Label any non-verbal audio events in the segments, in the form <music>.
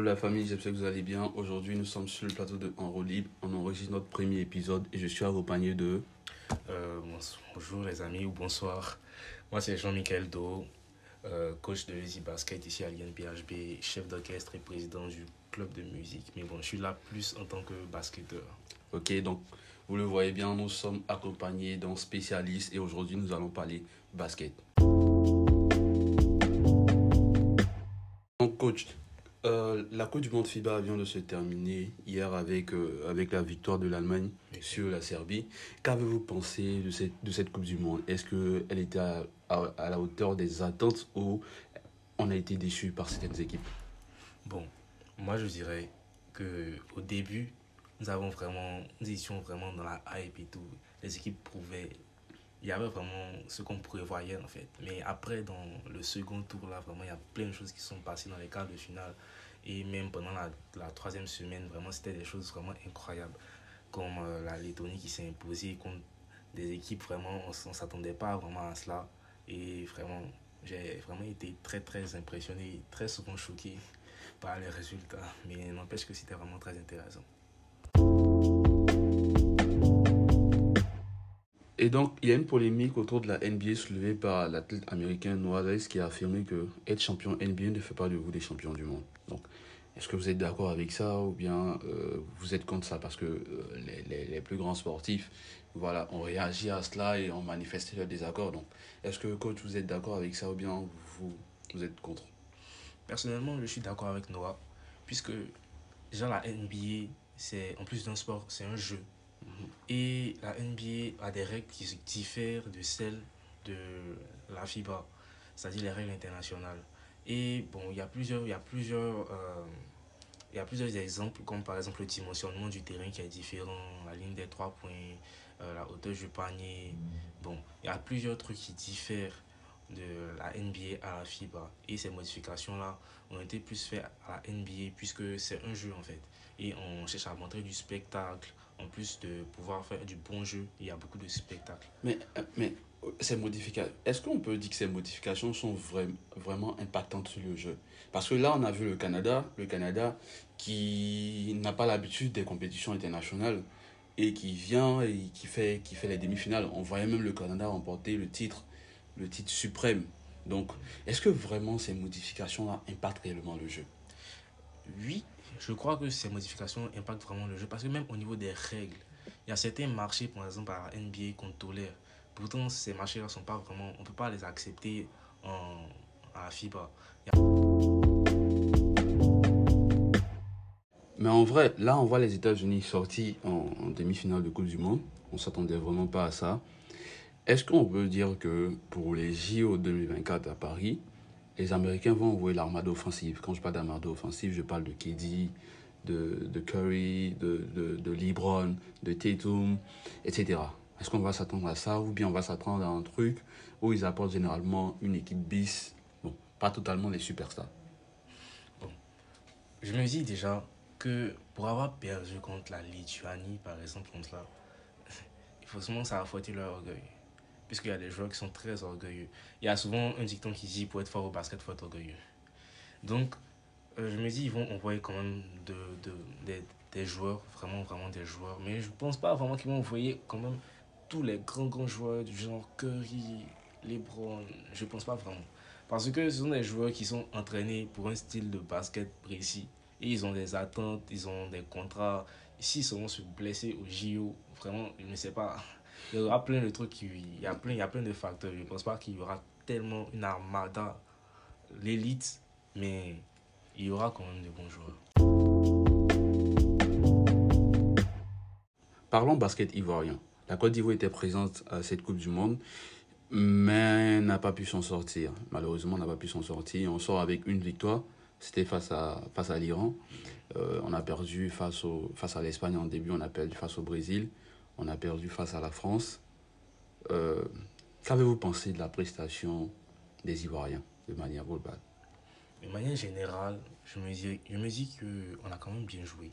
Hello la famille, j'espère que vous allez bien. Aujourd'hui, nous sommes sur le plateau de En Libre. On enregistre notre premier épisode et je suis accompagné de. Euh, bonjour les amis ou bonsoir. Moi c'est Jean-Michel Do, euh, coach de Easy Basket ici à l'INPHB, chef d'orchestre et président du club de musique. Mais bon, je suis là plus en tant que basketteur. Ok, donc vous le voyez bien, nous sommes accompagnés d'un spécialiste et aujourd'hui nous allons parler basket. Donc coach, euh, la Coupe du Monde FIBA vient de se terminer hier avec, euh, avec la victoire de l'Allemagne sur la Serbie. Qu'avez-vous pensé de cette, de cette Coupe du Monde? Est-ce qu'elle était à, à, la hauteur des attentes ou on a été déçu par certaines équipes? Bon, moi je dirais que au début, nous avons vraiment, nous étions vraiment dans la hype et tout. Les équipes prouvaient il y avait vraiment ce qu'on prévoyait en fait. Mais après, dans le second tour, là, vraiment, il y a plein de choses qui sont passées dans les quarts de finale. Et même pendant la, la troisième semaine, vraiment, c'était des choses vraiment incroyables. Comme euh, la Lettonie qui s'est imposée contre des équipes, vraiment, on ne s'attendait pas vraiment à cela. Et vraiment, j'ai vraiment été très, très impressionné, très souvent choqué par les résultats. Mais n'empêche que c'était vraiment très intéressant. Et donc, il y a une polémique autour de la NBA soulevée par l'athlète américain Noah Rice qui a affirmé que être champion NBA ne fait pas de vous des champions du monde. Donc, est-ce que vous êtes d'accord avec ça ou bien euh, vous êtes contre ça? Parce que euh, les, plus grands sportifs voilà, ont réagi à cela et ont manifesté leur désaccord. Donc, est-ce que, coach, vous êtes d'accord avec ça ou bien vous, vous êtes contre? Personnellement, je suis d'accord avec Noah, puisque déjà la NBA, c'est en plus d'un sport, c'est un jeu. Et la NBA a des règles qui diffèrent de celles de la FIBA, c'est-à-dire les règles internationales. Et bon, il y a plusieurs, il y a plusieurs, euh, il y a plusieurs exemples, comme par exemple le dimensionnement du terrain qui est différent, la ligne des trois points, euh, la hauteur du panier. Bon, il y a plusieurs trucs qui diffèrent de la NBA à la FIBA. Et ces modifications-là ont été plus faites à la NBA puisque c'est un jeu en fait. Et on cherche à montrer du spectacle, en plus de pouvoir faire du bon jeu, il y a beaucoup de spectacles. Mais, mais ces modifications, est-ce qu'on peut dire que ces modifications sont vraiment impactantes sur le jeu? Parce que là, on a vu le Canada, le Canada qui n'a pas l'habitude des compétitions internationales et qui vient et qui fait, qui fait les demi-finales. On voyait même le Canada remporter le titre, le titre suprême. Donc, est-ce que vraiment ces modifications-là impactent réellement le jeu? Oui, je crois que ces modifications impactent vraiment le jeu parce que même au niveau des règles, il y a certains marchés, par exemple à la NBA, qu'on tolère. Pourtant, ces marchés-là sont pas vraiment, on ne peut pas les accepter en, à la FIBA. Mais en vrai, là, on voit les États-Unis sortis en, en demi-finale de Coupe du Monde. On s'attendait vraiment pas à ça. Est-ce qu'on peut dire que pour les JO 2024 à Paris, les Américains vont envoyer l'armada offensive. Quand je parle d'armada offensive, je parle de KD, de, de Curry, de, de, de LeBron, de Tatum, etc. Est-ce qu'on va s'attendre à ça ou bien on va s'attendre à un truc où ils apportent généralement une équipe bis? Bon, pas totalement les superstars. Je me dis déjà que pour avoir perdu contre la Lituanie, par exemple, contre là, <laughs> il faut seulement ça a leur orgueil puisqu'il y a des joueurs qui sont très orgueilleux. Il y a souvent un dicton qui dit pour être fort au basket, il faut être orgueilleux. Donc, euh, je me dis, ils vont envoyer quand même de, de, des, des joueurs, vraiment, vraiment des joueurs. Mais je ne pense pas vraiment qu'ils vont envoyer quand même tous les grands, grands joueurs du genre Curry, LeBron. Je ne pense pas vraiment. Parce que ce sont des joueurs qui sont entraînés pour un style de basket précis. Et ils ont des attentes, ils ont des contrats. S'ils seront se blesser au JO, vraiment, je ne sais pas il y aura plein de trucs, il y a plein, il y a plein de facteurs. Je ne pense pas qu'il y aura tellement une armada, l'élite, mais il y aura quand même de bons joueurs. Parlons basket ivoirien. La Côte d'Ivoire était présente à cette Coupe du Monde, mais n'a pas pu s'en sortir. Malheureusement, n'a pas pu s'en sortir. On sort avec une victoire. C'était face à, face à l'Iran. Euh, on a perdu face, au, face à l'Espagne en début, on a perdu face au Brésil. On a perdu face à la France. Euh, Qu'avez-vous pensé de la prestation des Ivoiriens de manière globale? De manière générale, je me dis, qu'on a quand même bien joué.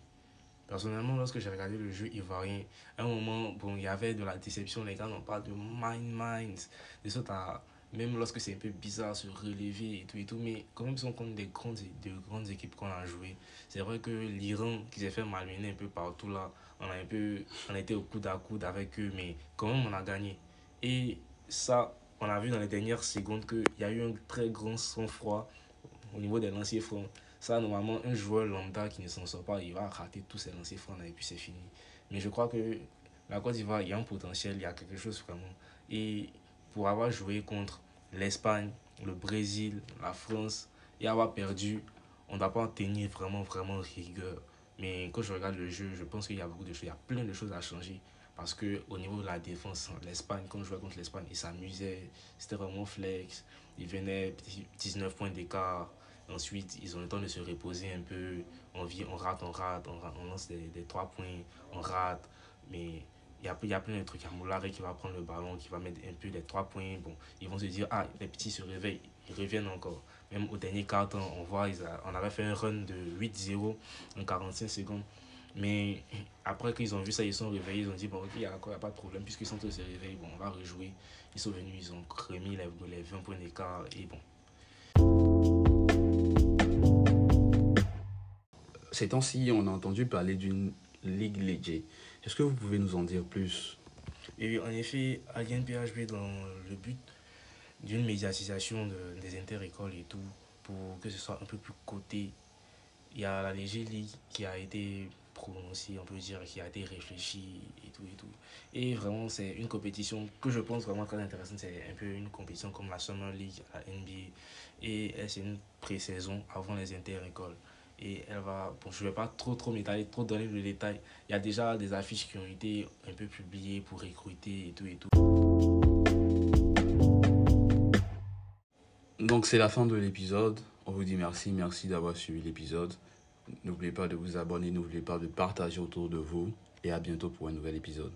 Personnellement, lorsque j'ai regardé le jeu ivoirien, à un moment, bon, il y avait de la déception. Les gars n'ont pas de mind minds. De sorte à même lorsque c'est un peu bizarre se relever et tout et tout, mais quand même, sont contre des grandes, de grandes équipes qu'on a joué. C'est vrai que l'Iran, qui s'est fait malmener un peu partout là, on a un peu, on été au coude à coude avec eux, mais quand même, on a gagné. Et ça, on a vu dans les dernières secondes qu'il y a eu un très grand sang-froid au niveau des lanciers francs. Ça, normalement, un joueur lambda qui ne s'en sort pas, il va rater tous ses lanciers francs et puis c'est fini. Mais je crois que la Côte d'Ivoire, il y a un potentiel, il y a quelque chose vraiment. Et pour avoir joué contre l'Espagne, le Brésil, la France, et avoir perdu, on ne doit pas en tenir vraiment, vraiment rigueur. Mais quand je regarde le jeu, je pense qu'il y a beaucoup de choses, il y a plein de choses à changer. Parce que au niveau de la défense, l'Espagne, quand je jouais contre l'Espagne, ils s'amusaient, c'était vraiment flex. Ils venaient 19 points d'écart. Ensuite, ils ont le temps de se reposer un peu. On, vit, on rate, on rate, on, lance des, des 3 points, on rate. Mais il y a, y a plein de trucs. Il y a Moulare qui va prendre le ballon, qui va mettre un peu les 3 points. Bon, ils vont se dire, ah, les petits se réveillent, ils reviennent encore. Même au dernier quart on voit, ils on avait fait un run de 8-0 en 45 secondes. Mais après qu'ils ont vu ça, ils sont réveillés, ils ont dit, bon, ok, il n'y a, pas de problème, puisqu'ils sont tous réveillés, bon, on va rejouer. Ils sont venus, ils ont remis les, les 20 points d'écart, et bon. Ces temps-ci, on a entendu parler d'une Ligue Léger. Est-ce que vous pouvez nous en dire plus? Et en effet, Alien PHB dans le but d'une médiatisation des inter-écoles et tout, pour que ce soit un peu plus coté. Il y a la Léger League qui a été prononcée, on peut dire, qui a été réfléchie et tout et tout. Et vraiment, c'est une compétition que je pense vraiment très intéressante. C'est un peu une compétition comme la Summer League à NBA. Et c'est une pré-saison avant les inter-écoles et elle va bon je vais pas trop trop m'étaler trop donner le détail il y a déjà des affiches qui ont été un peu publiées pour recruter et tout et tout. Donc c'est la fin de l'épisode. On vous dit merci merci d'avoir suivi l'épisode. N'oubliez pas de vous abonner n'oubliez pas de partager autour de vous. Et à bientôt pour un nouvel épisode